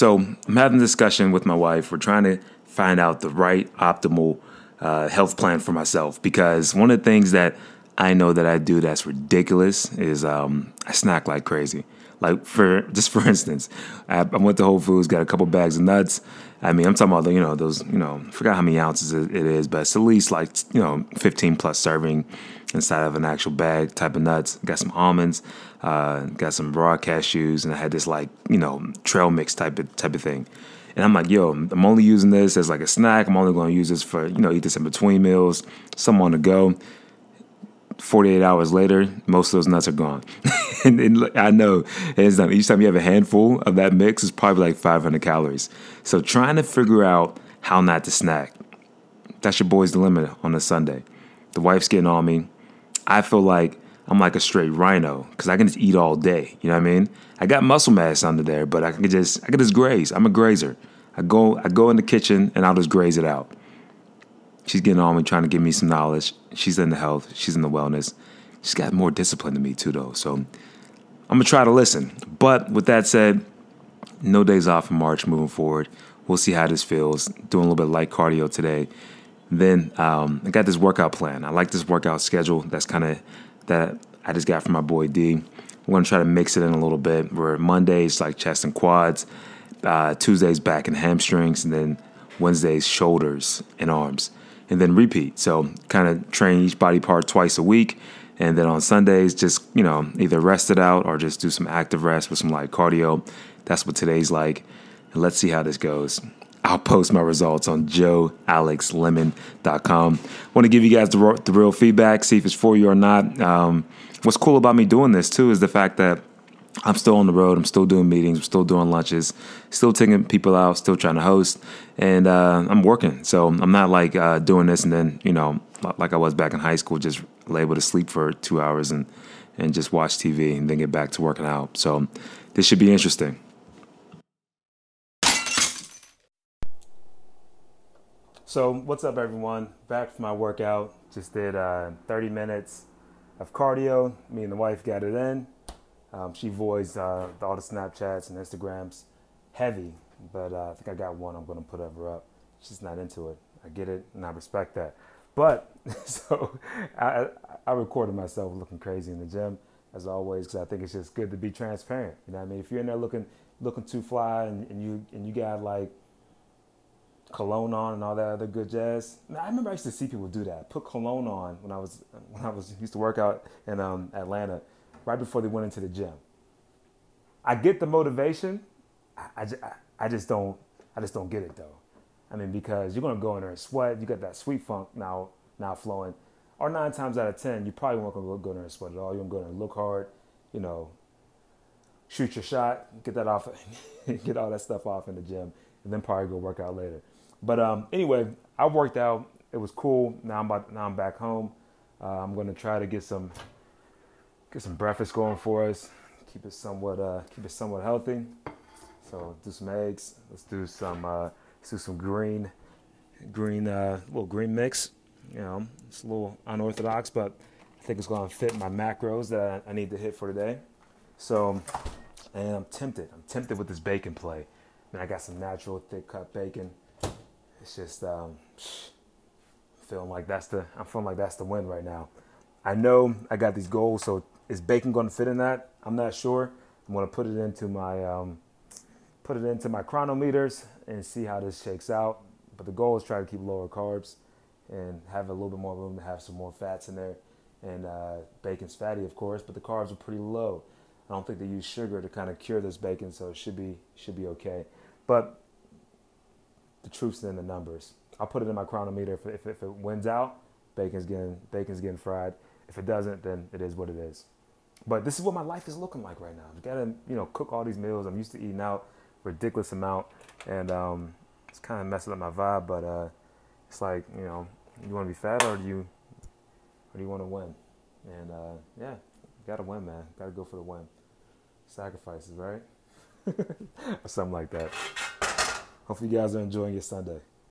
So I'm having a discussion with my wife. We're trying to find out the right optimal uh, health plan for myself because one of the things that I know that I do that's ridiculous is um, I snack like crazy. Like for just for instance, I, I, went to Whole Foods, got a couple bags of nuts. I mean, I'm talking about you know those you know I forgot how many ounces it is, but it's at least like you know 15 plus serving inside of an actual bag type of nuts. Got some almonds, uh, got some raw cashews, and I had this like you know trail mix type of type of thing. And I'm like, yo, I'm only using this as like a snack. I'm only going to use this for you know eat this in between meals, some on the go. 48 hours later, most of those nuts are gone. and, and, I know down, each time you have a handful of that mix, is probably like 500 calories. So trying to figure out how not to snack. That's your boy's dilemma on a Sunday. The wife's getting on me. I feel like I'm like a straight rhino because I can just eat all day. You know what I mean? I got muscle mass under there, but I can just I can just graze. I'm a grazer. I go I go in the kitchen and I'll just graze it out. She's getting on me, trying to give me some knowledge. She's in the health. She's in the wellness. She's got more discipline than me too, though. So I'm gonna try to listen. But with that said, no days off in March moving forward. We'll see how this feels. Doing a little bit of light cardio today. Then um, I got this workout plan. I like this workout schedule. That's kind of that I just got from my boy D. We're gonna try to mix it in a little bit. Where Mondays like chest and quads, uh, Tuesdays back and hamstrings, and then Wednesdays shoulders and arms, and then repeat. So kind of train each body part twice a week, and then on Sundays just you know either rest it out or just do some active rest with some light cardio. That's what today's like. And let's see how this goes. I'll post my results on joealexlemon.com. Want to give you guys the, the real feedback, see if it's for you or not. Um, what's cool about me doing this too is the fact that I'm still on the road. I'm still doing meetings. I'm still doing lunches. Still taking people out. Still trying to host, and uh, I'm working. So I'm not like uh, doing this and then you know like I was back in high school, just able to sleep for two hours and and just watch TV and then get back to working out. So this should be interesting. So, what's up, everyone? Back from my workout. Just did uh, 30 minutes of cardio. Me and the wife got it in. Um, she voiced uh, all the Snapchats and Instagrams heavy, but uh, I think I got one I'm going to put her up. She's not into it. I get it, and I respect that. But so I, I recorded myself looking crazy in the gym as always because I think it's just good to be transparent. You know what I mean? If you're in there looking looking too fly and, and you and you got like cologne on and all that other good jazz. I remember I used to see people do that. Put cologne on when I was when I was used to work out in um, Atlanta, right before they went into the gym. I get the motivation. I, I, I just don't I just don't get it though. I mean, because you're gonna go in there and sweat. You got that sweet funk now now flowing. Or nine times out of ten, you probably won't go in there and sweat at all. You're gonna look hard. You know, shoot your shot, get that off, get all that stuff off in the gym, and then probably go work out later. But um, anyway, I worked out. It was cool. Now I'm about, now I'm back home. Uh, I'm gonna try to get some get some breakfast going for us. Keep it somewhat uh, keep it somewhat healthy. So do some eggs. Let's do some uh, let's do some green green uh, little green mix. You know, it's a little unorthodox, but I think it's gonna fit my macros that I need to hit for today. So, and I'm tempted. I'm tempted with this bacon play. I mean, I got some natural thick cut bacon it's just um, feeling like that's the I'm feeling like that's the win right now. I know I got these goals, so is bacon going to fit in that? I'm not sure. I'm going to put it into my um, put it into my Cronometers and see how this shakes out. But the goal is try to keep lower carbs and have a little bit more room to have some more fats in there. And uh, bacon's fatty, of course, but the carbs are pretty low. I don't think they use sugar to kind of cure this bacon, so it should be should be okay. But the truth's in the numbers. I'll put it in my Cronometer. If, if, if it wins out, bacon's getting bacon's getting fried. If it doesn't, then it is what it is. But this is what my life is looking like right now. I gotta you know cook all these meals. I'm used to eating out ridiculous amount, and um, it's kind of messing up my vibe. But uh, it's like you know, you want to be fat or do you or do you want to win? And uh, yeah, gotta win, man. Gotta go for the win. Sacrifices, right? or something like that. Hopefully, you guys are enjoying your Sunday.